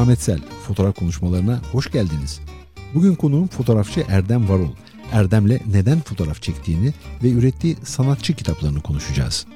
Ahmet Sel. Fotoğraf konuşmalarına hoş geldiniz. Bugün konuğum fotoğrafçı Erdem Varol. Erdem'le neden fotoğraf çektiğini ve ürettiği sanatçı kitaplarını konuşacağız.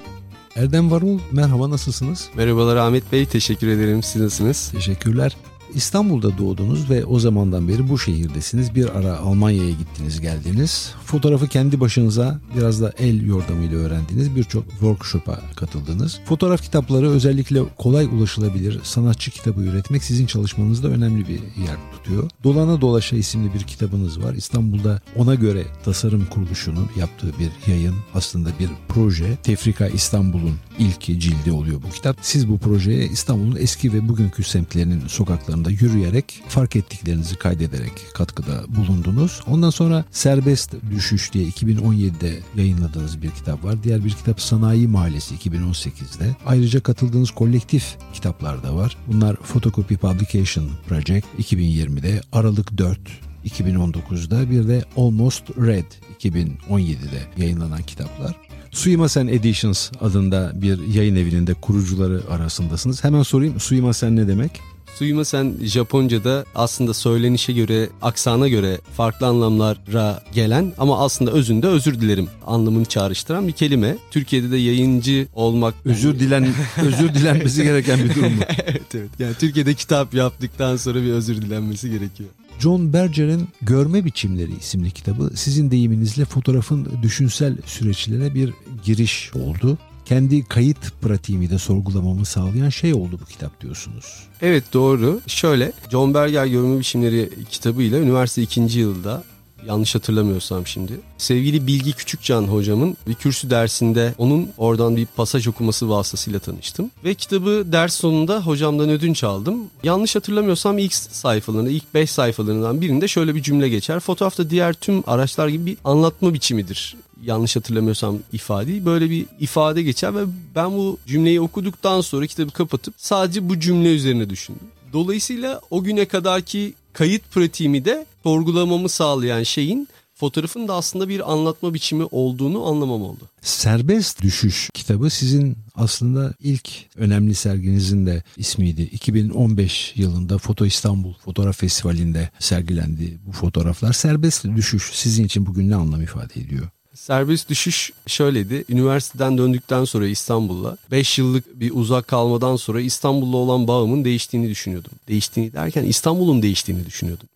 Erdem Varol merhaba nasılsınız? Merhabalar Ahmet Bey teşekkür ederim siz nasılsınız? Teşekkürler. İstanbul'da doğdunuz ve o zamandan beri bu şehirdesiniz. Bir ara Almanya'ya gittiniz geldiniz. Fotoğrafı kendi başınıza biraz da el yordamıyla öğrendiniz. Birçok workshop'a katıldınız. Fotoğraf kitapları özellikle kolay ulaşılabilir sanatçı kitabı üretmek sizin çalışmanızda önemli bir yer tutuyor. Dolana Dolaşa isimli bir kitabınız var. İstanbul'da ona göre tasarım kuruluşunu yaptığı bir yayın aslında bir proje. Tefrika İstanbul'un ilk cildi oluyor bu kitap. Siz bu projeye İstanbul'un eski ve bugünkü semtlerinin sokaklarında yolunda yürüyerek fark ettiklerinizi kaydederek katkıda bulundunuz. Ondan sonra Serbest Düşüş diye 2017'de yayınladığınız bir kitap var. Diğer bir kitap Sanayi Mahallesi 2018'de. Ayrıca katıldığınız kolektif kitaplar da var. Bunlar Photocopy Publication Project 2020'de, Aralık 4 2019'da bir de Almost Red 2017'de yayınlanan kitaplar. Suimasen Editions adında bir yayın evinin de kurucuları arasındasınız. Hemen sorayım Suimasen ne demek? Suyuma sen Japonca'da aslında söylenişe göre, aksana göre farklı anlamlara gelen ama aslında özünde özür dilerim anlamını çağrıştıran bir kelime. Türkiye'de de yayıncı olmak... Özür dilen, özür dilenmesi gereken bir durum mu? evet evet. Yani Türkiye'de kitap yaptıktan sonra bir özür dilenmesi gerekiyor. John Berger'in Görme Biçimleri isimli kitabı sizin deyiminizle fotoğrafın düşünsel süreçlere bir giriş oldu kendi kayıt pratiğimi de sorgulamamı sağlayan şey oldu bu kitap diyorsunuz. Evet doğru. Şöyle John Berger Görme Biçimleri kitabıyla üniversite ikinci yılda yanlış hatırlamıyorsam şimdi. Sevgili Bilgi Küçükcan hocamın bir kürsü dersinde onun oradan bir pasaj okuması vasıtasıyla tanıştım. Ve kitabı ders sonunda hocamdan ödünç aldım. Yanlış hatırlamıyorsam ilk sayfalarında, ilk 5 sayfalarından birinde şöyle bir cümle geçer. Fotoğrafta diğer tüm araçlar gibi bir anlatma biçimidir yanlış hatırlamıyorsam ifadeyi böyle bir ifade geçer ve ben bu cümleyi okuduktan sonra kitabı kapatıp sadece bu cümle üzerine düşündüm. Dolayısıyla o güne kadarki kayıt pratiğimi de sorgulamamı sağlayan şeyin fotoğrafın da aslında bir anlatma biçimi olduğunu anlamam oldu. Serbest Düşüş kitabı sizin aslında ilk önemli serginizin de ismiydi. 2015 yılında Foto İstanbul Fotoğraf Festivali'nde sergilendi bu fotoğraflar. Serbest Düşüş sizin için bugün ne anlam ifade ediyor? Serbest düşüş şöyleydi. Üniversiteden döndükten sonra İstanbul'a 5 yıllık bir uzak kalmadan sonra İstanbul'la olan bağımın değiştiğini düşünüyordum. Değiştiğini derken İstanbul'un değiştiğini düşünüyordum.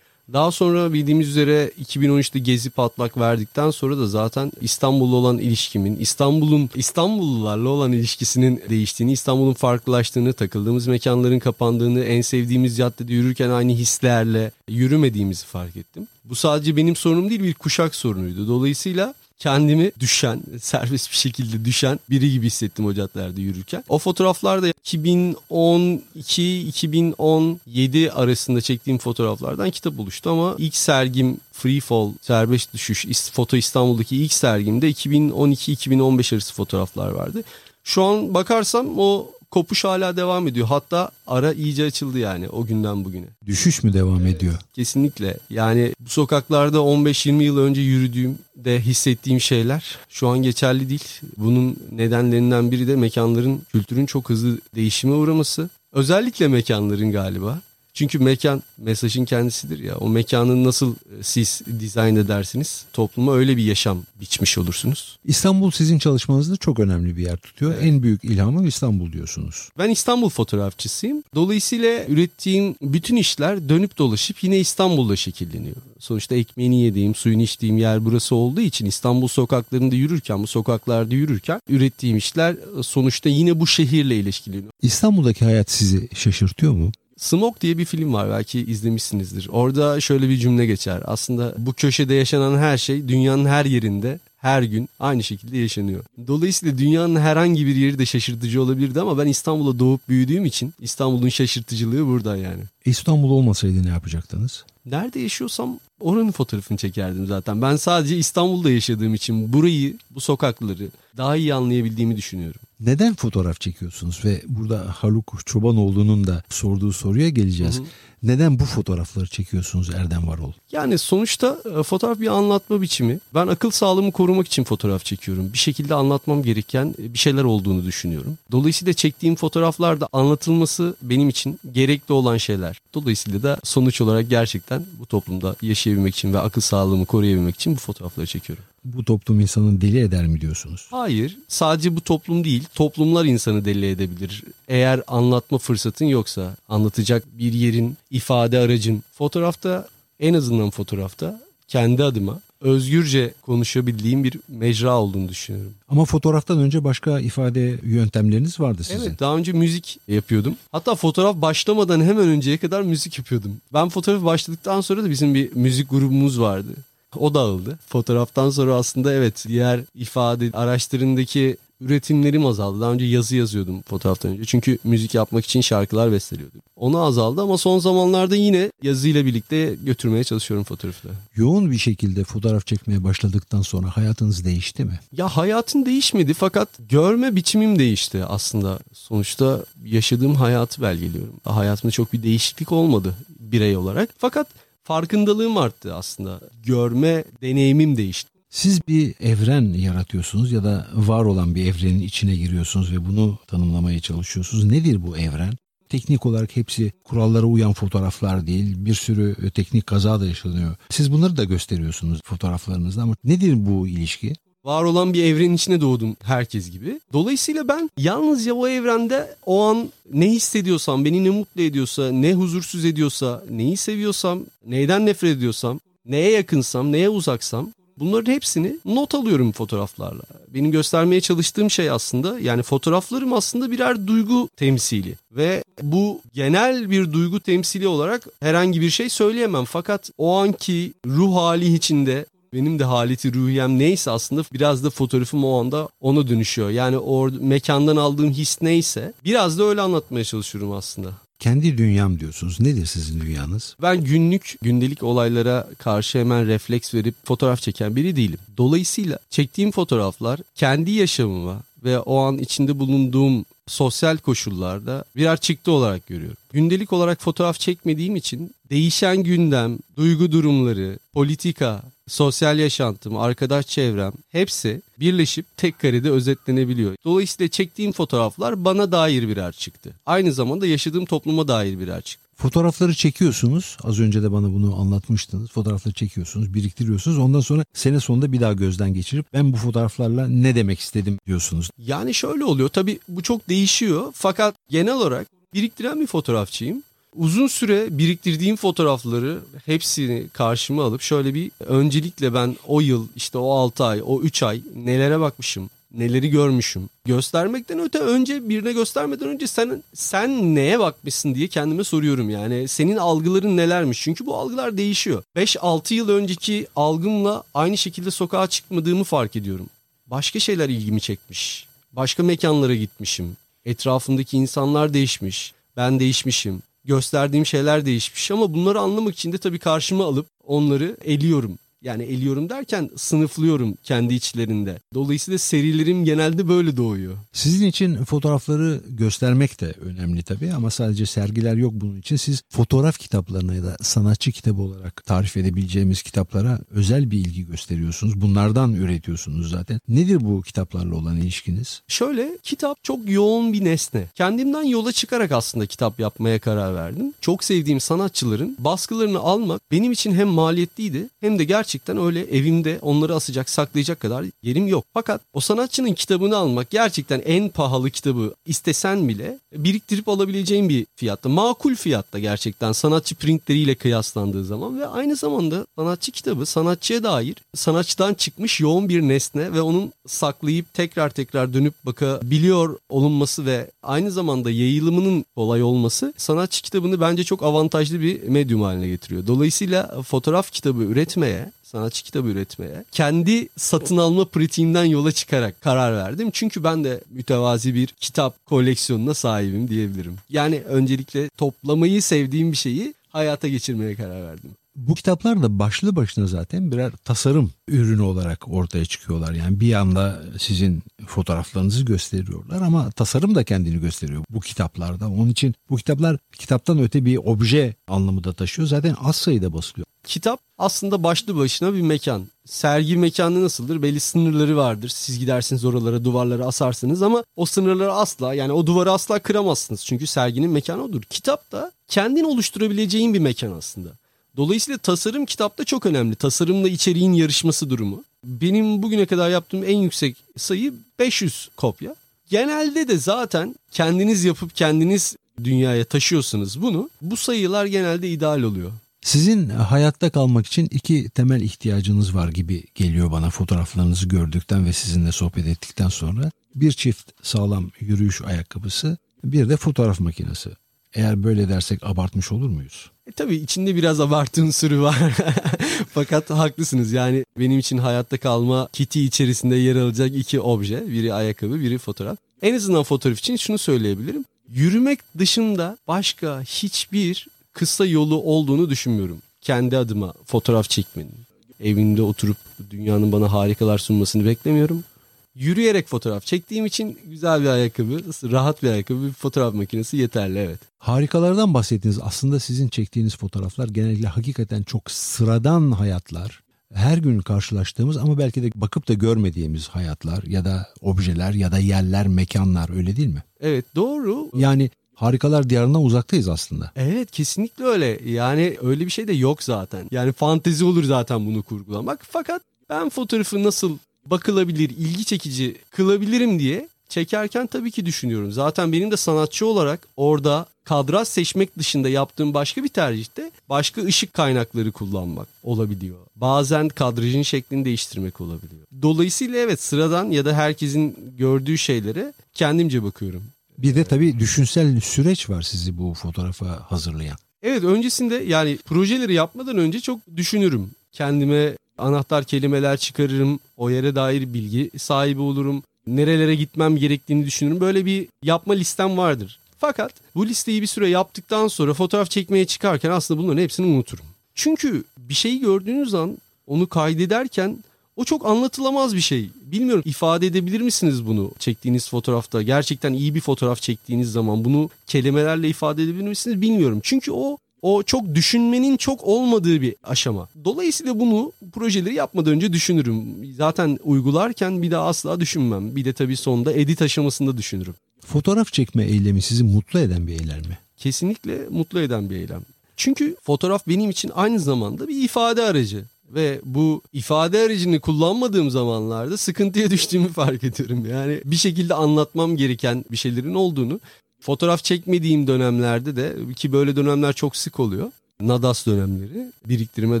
Daha sonra bildiğimiz üzere 2013'te gezi patlak verdikten sonra da zaten İstanbul'la olan ilişkimin, İstanbul'un İstanbullularla olan ilişkisinin değiştiğini, İstanbul'un farklılaştığını, takıldığımız mekanların kapandığını, en sevdiğimiz caddede yürürken aynı hislerle yürümediğimizi fark ettim. Bu sadece benim sorunum değil bir kuşak sorunuydu. Dolayısıyla kendimi düşen, serbest bir şekilde düşen biri gibi hissettim o caddelerde yürürken. O fotoğraflar da 2012-2017 arasında çektiğim fotoğraflardan kitap oluştu ama ilk sergim Free Fall, serbest düşüş, Foto İstanbul'daki ilk sergimde 2012-2015 arası fotoğraflar vardı. Şu an bakarsam o kopuş hala devam ediyor. Hatta ara iyice açıldı yani o günden bugüne. Düşüş mü devam evet, ediyor? Kesinlikle. Yani bu sokaklarda 15-20 yıl önce yürüdüğümde hissettiğim şeyler şu an geçerli değil. Bunun nedenlerinden biri de mekanların, kültürün çok hızlı değişime uğraması. Özellikle mekanların galiba. Çünkü mekan mesajın kendisidir ya. O mekanın nasıl e, siz dizayn edersiniz topluma öyle bir yaşam biçmiş olursunuz. İstanbul sizin çalışmanızda çok önemli bir yer tutuyor. Evet. En büyük ilhamı İstanbul diyorsunuz. Ben İstanbul fotoğrafçısıyım. Dolayısıyla ürettiğim bütün işler dönüp dolaşıp yine İstanbul'da şekilleniyor. Sonuçta ekmeğini yediğim, suyunu içtiğim yer burası olduğu için İstanbul sokaklarında yürürken, bu sokaklarda yürürken ürettiğim işler sonuçta yine bu şehirle ilişkileniyor. İstanbul'daki hayat sizi şaşırtıyor mu? Smoke diye bir film var belki izlemişsinizdir. Orada şöyle bir cümle geçer. Aslında bu köşede yaşanan her şey dünyanın her yerinde her gün aynı şekilde yaşanıyor. Dolayısıyla dünyanın herhangi bir yeri de şaşırtıcı olabilirdi ama ben İstanbul'da doğup büyüdüğüm için İstanbul'un şaşırtıcılığı burada yani. İstanbul olmasaydı ne yapacaktınız? Nerede yaşıyorsam oranın fotoğrafını çekerdim zaten. Ben sadece İstanbul'da yaşadığım için burayı, bu sokakları daha iyi anlayabildiğimi düşünüyorum. Neden fotoğraf çekiyorsunuz ve burada Haluk Çobanoğlu'nun da sorduğu soruya geleceğiz. Hı hı. Neden bu fotoğrafları çekiyorsunuz Erdem Varol? Yani sonuçta e, fotoğraf bir anlatma biçimi. Ben akıl sağlığımı korumak için fotoğraf çekiyorum. Bir şekilde anlatmam gereken e, bir şeyler olduğunu düşünüyorum. Dolayısıyla çektiğim fotoğraflarda anlatılması benim için gerekli olan şeyler. Dolayısıyla da sonuç olarak gerçekten bu toplumda yaşayabilmek için ve akıl sağlığımı koruyabilmek için bu fotoğrafları çekiyorum bu toplum insanı deli eder mi diyorsunuz? Hayır. Sadece bu toplum değil. Toplumlar insanı deli edebilir. Eğer anlatma fırsatın yoksa, anlatacak bir yerin, ifade aracın. Fotoğrafta en azından fotoğrafta kendi adıma özgürce konuşabildiğim bir mecra olduğunu düşünüyorum. Ama fotoğraftan önce başka ifade yöntemleriniz vardı sizin. Evet daha önce müzik yapıyordum. Hatta fotoğraf başlamadan hemen önceye kadar müzik yapıyordum. Ben fotoğraf başladıktan sonra da bizim bir müzik grubumuz vardı. O dağıldı. Fotoğraftan sonra aslında evet diğer ifade araçlarındaki üretimlerim azaldı. Daha önce yazı yazıyordum fotoğraftan önce. Çünkü müzik yapmak için şarkılar besteliyordum. Onu azaldı ama son zamanlarda yine yazıyla birlikte götürmeye çalışıyorum fotoğrafı. Yoğun bir şekilde fotoğraf çekmeye başladıktan sonra hayatınız değişti mi? Ya hayatın değişmedi fakat görme biçimim değişti aslında. Sonuçta yaşadığım hayatı belgeliyorum. Hayatımda çok bir değişiklik olmadı birey olarak. Fakat farkındalığım arttı aslında. Görme deneyimim değişti. Siz bir evren yaratıyorsunuz ya da var olan bir evrenin içine giriyorsunuz ve bunu tanımlamaya çalışıyorsunuz. Nedir bu evren? Teknik olarak hepsi kurallara uyan fotoğraflar değil. Bir sürü teknik kaza da yaşanıyor. Siz bunları da gösteriyorsunuz fotoğraflarınızda ama nedir bu ilişki? var olan bir evrenin içine doğdum herkes gibi. Dolayısıyla ben yalnızca o evrende o an ne hissediyorsam, beni ne mutlu ediyorsa, ne huzursuz ediyorsa, neyi seviyorsam, neyden nefret ediyorsam, neye yakınsam, neye uzaksam bunların hepsini not alıyorum fotoğraflarla. Benim göstermeye çalıştığım şey aslında yani fotoğraflarım aslında birer duygu temsili ve bu genel bir duygu temsili olarak herhangi bir şey söyleyemem fakat o anki ruh hali içinde benim de haleti ruhiyem neyse aslında biraz da fotoğrafım o anda ona dönüşüyor. Yani o mekandan aldığım his neyse biraz da öyle anlatmaya çalışıyorum aslında. Kendi dünyam diyorsunuz. Nedir sizin dünyanız? Ben günlük, gündelik olaylara karşı hemen refleks verip fotoğraf çeken biri değilim. Dolayısıyla çektiğim fotoğraflar kendi yaşamıma ve o an içinde bulunduğum sosyal koşullarda birer çıktı olarak görüyorum. Gündelik olarak fotoğraf çekmediğim için değişen gündem, duygu durumları, politika, sosyal yaşantım, arkadaş çevrem hepsi birleşip tek karede özetlenebiliyor. Dolayısıyla çektiğim fotoğraflar bana dair birer çıktı. Aynı zamanda yaşadığım topluma dair birer çıktı. Fotoğrafları çekiyorsunuz. Az önce de bana bunu anlatmıştınız. Fotoğrafları çekiyorsunuz, biriktiriyorsunuz. Ondan sonra sene sonunda bir daha gözden geçirip ben bu fotoğraflarla ne demek istedim diyorsunuz. Yani şöyle oluyor. Tabii bu çok değişiyor. Fakat genel olarak biriktiren bir fotoğrafçıyım uzun süre biriktirdiğim fotoğrafları hepsini karşıma alıp şöyle bir öncelikle ben o yıl işte o 6 ay o 3 ay nelere bakmışım neleri görmüşüm. Göstermekten öte önce birine göstermeden önce sen sen neye bakmışsın diye kendime soruyorum yani. Senin algıların nelermiş? Çünkü bu algılar değişiyor. 5-6 yıl önceki algımla aynı şekilde sokağa çıkmadığımı fark ediyorum. Başka şeyler ilgimi çekmiş. Başka mekanlara gitmişim. Etrafımdaki insanlar değişmiş. Ben değişmişim gösterdiğim şeyler değişmiş ama bunları anlamak için de tabii karşıma alıp onları eliyorum. Yani eliyorum derken sınıflıyorum kendi içlerinde. Dolayısıyla serilerim genelde böyle doğuyor. Sizin için fotoğrafları göstermek de önemli tabii ama sadece sergiler yok bunun için. Siz fotoğraf kitaplarına ya da sanatçı kitabı olarak tarif edebileceğimiz kitaplara özel bir ilgi gösteriyorsunuz. Bunlardan üretiyorsunuz zaten. Nedir bu kitaplarla olan ilişkiniz? Şöyle kitap çok yoğun bir nesne. Kendimden yola çıkarak aslında kitap yapmaya karar verdim. Çok sevdiğim sanatçıların baskılarını almak benim için hem maliyetliydi hem de gerçekten gerçekten öyle evimde onları asacak, saklayacak kadar yerim yok. Fakat o sanatçının kitabını almak gerçekten en pahalı kitabı istesen bile biriktirip alabileceğin bir fiyatta. Makul fiyatta gerçekten sanatçı printleriyle kıyaslandığı zaman ve aynı zamanda sanatçı kitabı sanatçıya dair sanatçıdan çıkmış yoğun bir nesne ve onun saklayıp tekrar tekrar dönüp bakabiliyor olunması ve aynı zamanda yayılımının kolay olması sanatçı kitabını bence çok avantajlı bir medyum haline getiriyor. Dolayısıyla fotoğraf kitabı üretmeye sanatçı kitabı üretmeye kendi satın alma pratiğimden yola çıkarak karar verdim. Çünkü ben de mütevazi bir kitap koleksiyonuna sahibim diyebilirim. Yani öncelikle toplamayı sevdiğim bir şeyi hayata geçirmeye karar verdim. Bu kitaplar da başlı başına zaten birer tasarım ürünü olarak ortaya çıkıyorlar. Yani bir yanda sizin fotoğraflarınızı gösteriyorlar ama tasarım da kendini gösteriyor bu kitaplarda. Onun için bu kitaplar kitaptan öte bir obje anlamı da taşıyor. Zaten az sayıda basılıyor. Kitap aslında başlı başına bir mekan. Sergi mekanı nasıldır? Belli sınırları vardır. Siz gidersiniz oralara, duvarlara asarsınız ama o sınırları asla yani o duvarı asla kıramazsınız. Çünkü serginin mekanı odur. Kitap da kendin oluşturabileceğin bir mekan aslında. Dolayısıyla tasarım kitapta çok önemli. Tasarımla içeriğin yarışması durumu. Benim bugüne kadar yaptığım en yüksek sayı 500 kopya. Genelde de zaten kendiniz yapıp kendiniz dünyaya taşıyorsunuz bunu. Bu sayılar genelde ideal oluyor. Sizin hayatta kalmak için iki temel ihtiyacınız var gibi geliyor bana fotoğraflarınızı gördükten ve sizinle sohbet ettikten sonra. Bir çift sağlam yürüyüş ayakkabısı, bir de fotoğraf makinesi. Eğer böyle dersek abartmış olur muyuz? E, tabii içinde biraz abartı unsuru var. Fakat haklısınız yani benim için hayatta kalma kiti içerisinde yer alacak iki obje. Biri ayakkabı, biri fotoğraf. En azından fotoğraf için şunu söyleyebilirim. Yürümek dışında başka hiçbir kısa yolu olduğunu düşünmüyorum. Kendi adıma fotoğraf çekmenin. Evimde oturup dünyanın bana harikalar sunmasını beklemiyorum. Yürüyerek fotoğraf çektiğim için güzel bir ayakkabı, rahat bir ayakkabı, bir fotoğraf makinesi yeterli evet. Harikalardan bahsettiniz. Aslında sizin çektiğiniz fotoğraflar genellikle hakikaten çok sıradan hayatlar. Her gün karşılaştığımız ama belki de bakıp da görmediğimiz hayatlar ya da objeler ya da yerler, mekanlar öyle değil mi? Evet doğru. Yani harikalar diyarından uzaktayız aslında. Evet kesinlikle öyle. Yani öyle bir şey de yok zaten. Yani fantezi olur zaten bunu kurgulamak. Fakat ben fotoğrafı nasıl bakılabilir, ilgi çekici kılabilirim diye çekerken tabii ki düşünüyorum. Zaten benim de sanatçı olarak orada kadraz seçmek dışında yaptığım başka bir tercihte başka ışık kaynakları kullanmak olabiliyor. Bazen kadrajın şeklini değiştirmek olabiliyor. Dolayısıyla evet sıradan ya da herkesin gördüğü şeylere kendimce bakıyorum. Bir de tabii düşünsel süreç var sizi bu fotoğrafa hazırlayan. Evet öncesinde yani projeleri yapmadan önce çok düşünürüm. Kendime anahtar kelimeler çıkarırım. O yere dair bilgi sahibi olurum. Nerelere gitmem gerektiğini düşünürüm. Böyle bir yapma listem vardır. Fakat bu listeyi bir süre yaptıktan sonra fotoğraf çekmeye çıkarken aslında bunların hepsini unuturum. Çünkü bir şeyi gördüğünüz an onu kaydederken o çok anlatılamaz bir şey. Bilmiyorum ifade edebilir misiniz bunu çektiğiniz fotoğrafta? Gerçekten iyi bir fotoğraf çektiğiniz zaman bunu kelimelerle ifade edebilir misiniz bilmiyorum. Çünkü o o çok düşünmenin çok olmadığı bir aşama. Dolayısıyla bunu projeleri yapmadan önce düşünürüm. Zaten uygularken bir daha asla düşünmem. Bir de tabii sonunda edit aşamasında düşünürüm. Fotoğraf çekme eylemi sizi mutlu eden bir eylem mi? Kesinlikle mutlu eden bir eylem. Çünkü fotoğraf benim için aynı zamanda bir ifade aracı ve bu ifade aracını kullanmadığım zamanlarda sıkıntıya düştüğümü fark ediyorum. Yani bir şekilde anlatmam gereken bir şeylerin olduğunu fotoğraf çekmediğim dönemlerde de ki böyle dönemler çok sık oluyor. Nadas dönemleri, biriktirme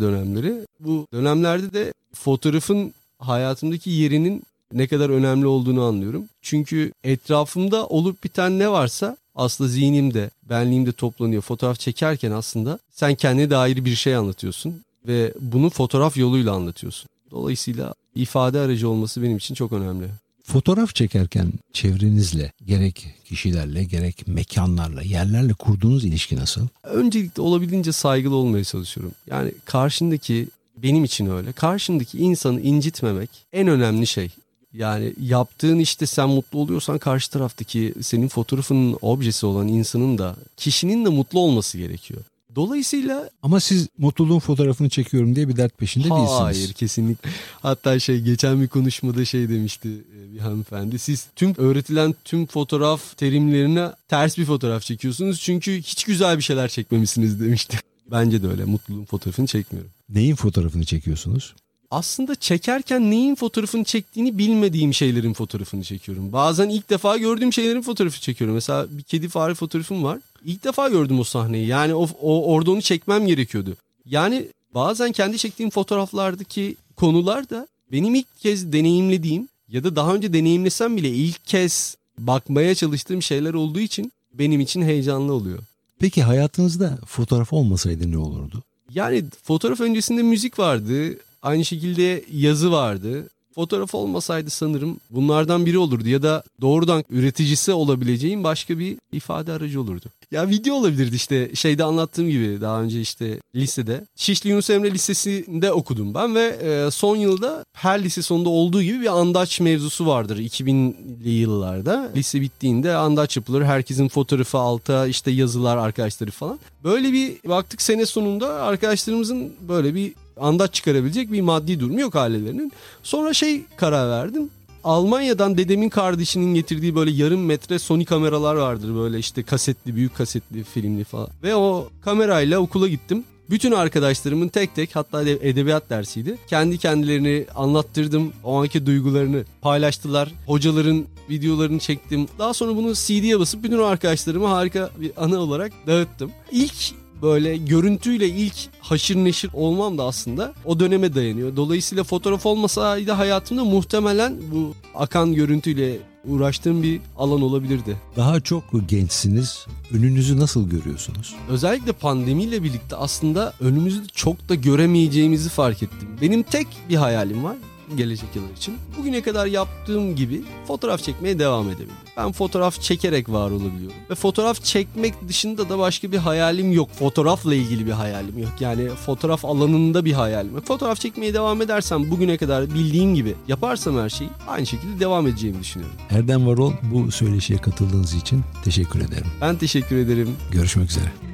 dönemleri. Bu dönemlerde de fotoğrafın hayatımdaki yerinin ne kadar önemli olduğunu anlıyorum. Çünkü etrafımda olup biten ne varsa aslında zihnimde, benliğimde toplanıyor. Fotoğraf çekerken aslında sen kendine dair bir şey anlatıyorsun ve bunu fotoğraf yoluyla anlatıyorsun. Dolayısıyla ifade aracı olması benim için çok önemli. Fotoğraf çekerken çevrenizle, gerek kişilerle, gerek mekanlarla, yerlerle kurduğunuz ilişki nasıl? Öncelikle olabildiğince saygılı olmaya çalışıyorum. Yani karşındaki benim için öyle. Karşındaki insanı incitmemek en önemli şey. Yani yaptığın işte sen mutlu oluyorsan karşı taraftaki senin fotoğrafının objesi olan insanın da kişinin de mutlu olması gerekiyor. Dolayısıyla ama siz mutluluğun fotoğrafını çekiyorum diye bir dert peşinde hayır, değilsiniz. Hayır kesinlikle. Hatta şey geçen bir konuşmada şey demişti e, bir hanımefendi. Siz tüm öğretilen tüm fotoğraf terimlerine ters bir fotoğraf çekiyorsunuz. Çünkü hiç güzel bir şeyler çekmemişsiniz demişti. Bence de öyle. Mutluluğun fotoğrafını çekmiyorum. Neyin fotoğrafını çekiyorsunuz? aslında çekerken neyin fotoğrafını çektiğini bilmediğim şeylerin fotoğrafını çekiyorum. Bazen ilk defa gördüğüm şeylerin fotoğrafı çekiyorum. Mesela bir kedi fare fotoğrafım var. İlk defa gördüm o sahneyi. Yani o, o orada onu çekmem gerekiyordu. Yani bazen kendi çektiğim fotoğraflardaki konular da benim ilk kez deneyimlediğim ya da daha önce deneyimlesem bile ilk kez bakmaya çalıştığım şeyler olduğu için benim için heyecanlı oluyor. Peki hayatınızda fotoğraf olmasaydı ne olurdu? Yani fotoğraf öncesinde müzik vardı. Aynı şekilde yazı vardı. Fotoğraf olmasaydı sanırım bunlardan biri olurdu ya da doğrudan üreticisi olabileceğim başka bir ifade aracı olurdu. Ya video olabilirdi işte şeyde anlattığım gibi daha önce işte lisede. Şişli Yunus Emre Lisesi'nde okudum ben ve e, son yılda her lise sonunda olduğu gibi bir andaç mevzusu vardır 2000'li yıllarda. Lise bittiğinde andaç yapılır. Herkesin fotoğrafı alta işte yazılar arkadaşları falan. Böyle bir baktık sene sonunda arkadaşlarımızın böyle bir andaç çıkarabilecek bir maddi durumu yok ailelerinin. Sonra şey karar verdim. Almanya'dan dedemin kardeşinin getirdiği böyle yarım metre Sony kameralar vardır böyle işte kasetli büyük kasetli filmli falan. Ve o kamerayla okula gittim. Bütün arkadaşlarımın tek tek hatta edebiyat dersiydi. Kendi kendilerini anlattırdım. O anki duygularını paylaştılar. Hocaların videolarını çektim. Daha sonra bunu CD'ye basıp bütün arkadaşlarıma harika bir anı olarak dağıttım. İlk böyle görüntüyle ilk haşır neşir olmam da aslında o döneme dayanıyor. Dolayısıyla fotoğraf olmasaydı hayatımda muhtemelen bu akan görüntüyle uğraştığım bir alan olabilirdi. Daha çok gençsiniz. Önünüzü nasıl görüyorsunuz? Özellikle pandemiyle birlikte aslında önümüzü çok da göremeyeceğimizi fark ettim. Benim tek bir hayalim var gelecek yıllar için. Bugüne kadar yaptığım gibi fotoğraf çekmeye devam edebilirim. Ben fotoğraf çekerek var olabiliyorum. Ve fotoğraf çekmek dışında da başka bir hayalim yok. Fotoğrafla ilgili bir hayalim yok. Yani fotoğraf alanında bir hayalim yok. Fotoğraf çekmeye devam edersem bugüne kadar bildiğim gibi yaparsam her şeyi aynı şekilde devam edeceğimi düşünüyorum. Erdem Varol bu söyleşiye katıldığınız için teşekkür ederim. Ben teşekkür ederim. Görüşmek üzere.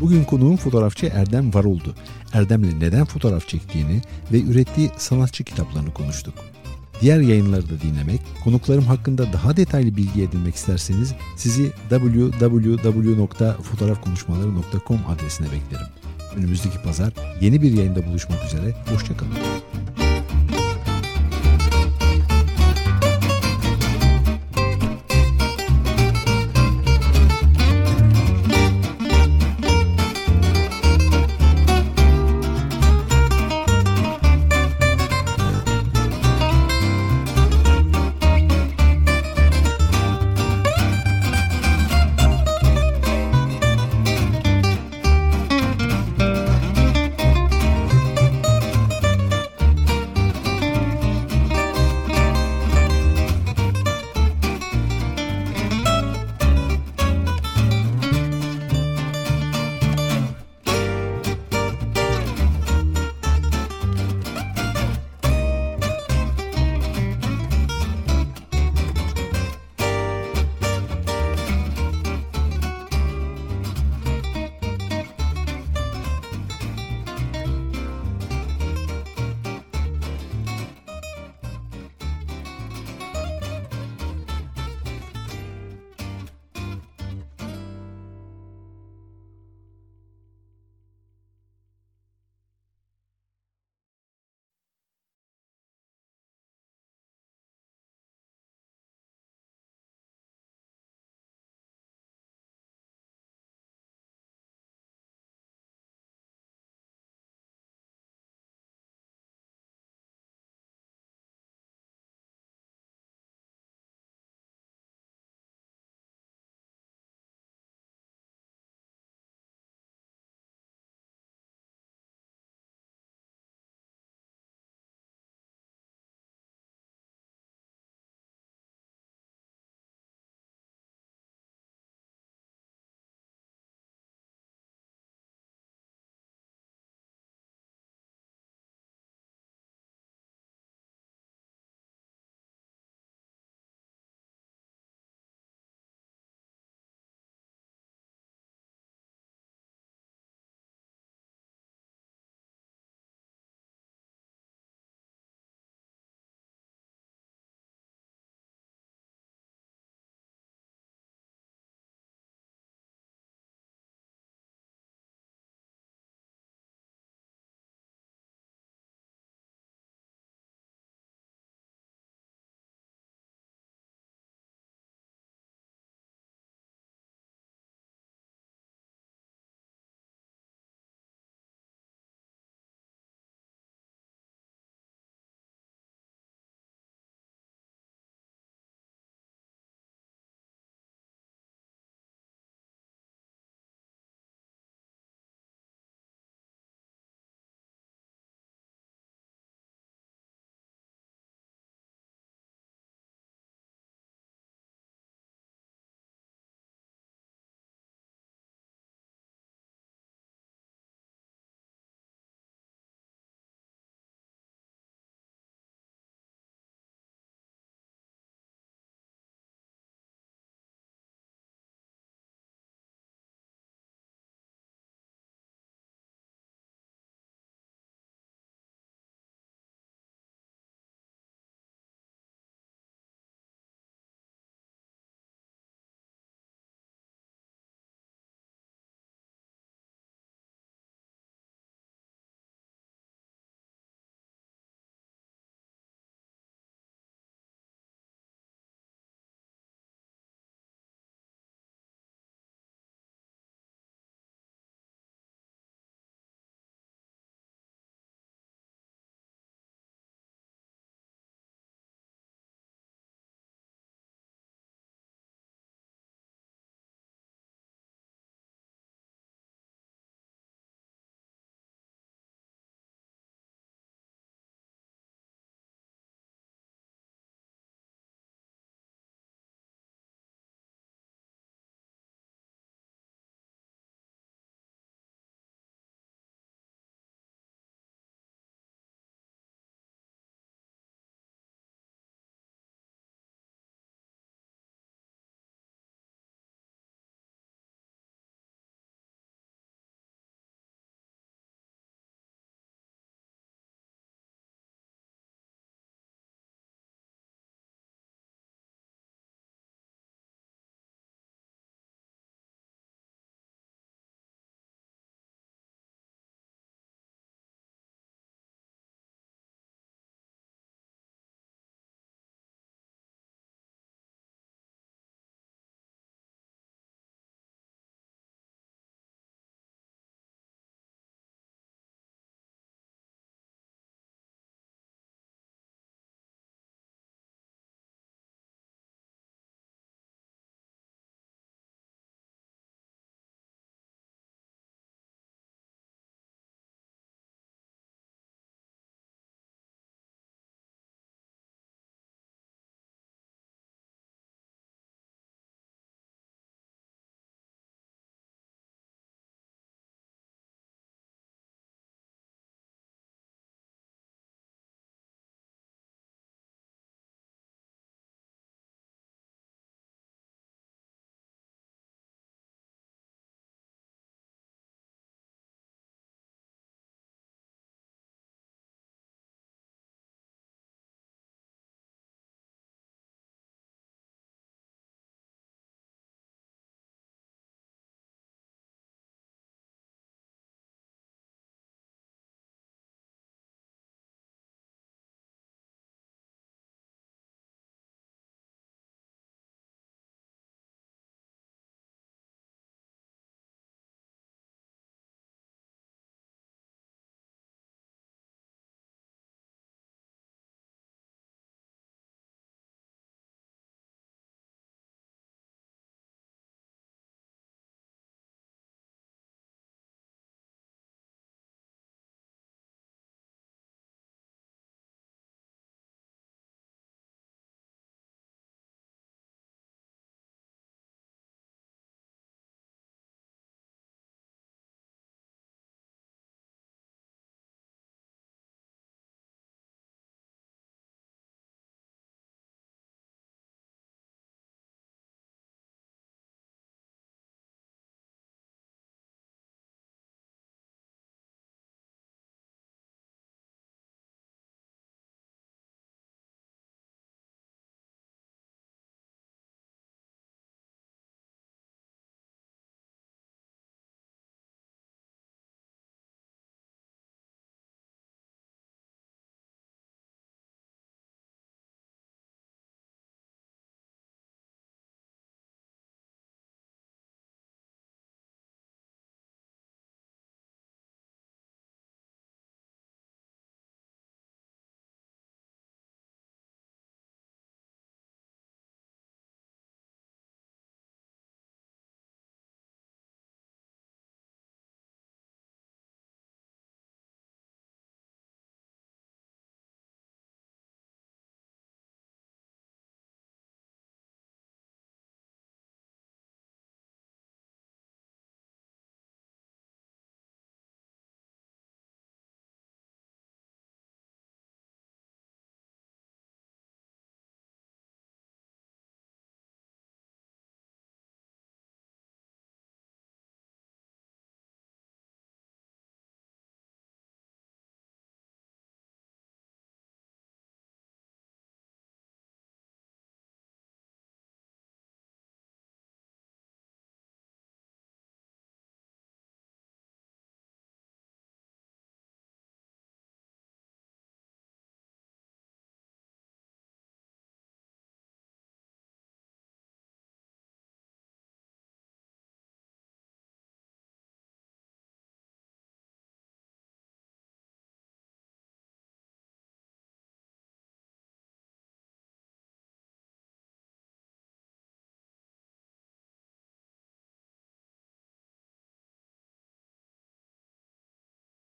Bugün konuğum fotoğrafçı Erdem Varol'du. Erdem'le neden fotoğraf çektiğini ve ürettiği sanatçı kitaplarını konuştuk. Diğer yayınları da dinlemek, konuklarım hakkında daha detaylı bilgi edinmek isterseniz sizi www.fotoğrafkonuşmaları.com adresine beklerim. Önümüzdeki pazar yeni bir yayında buluşmak üzere, hoşçakalın.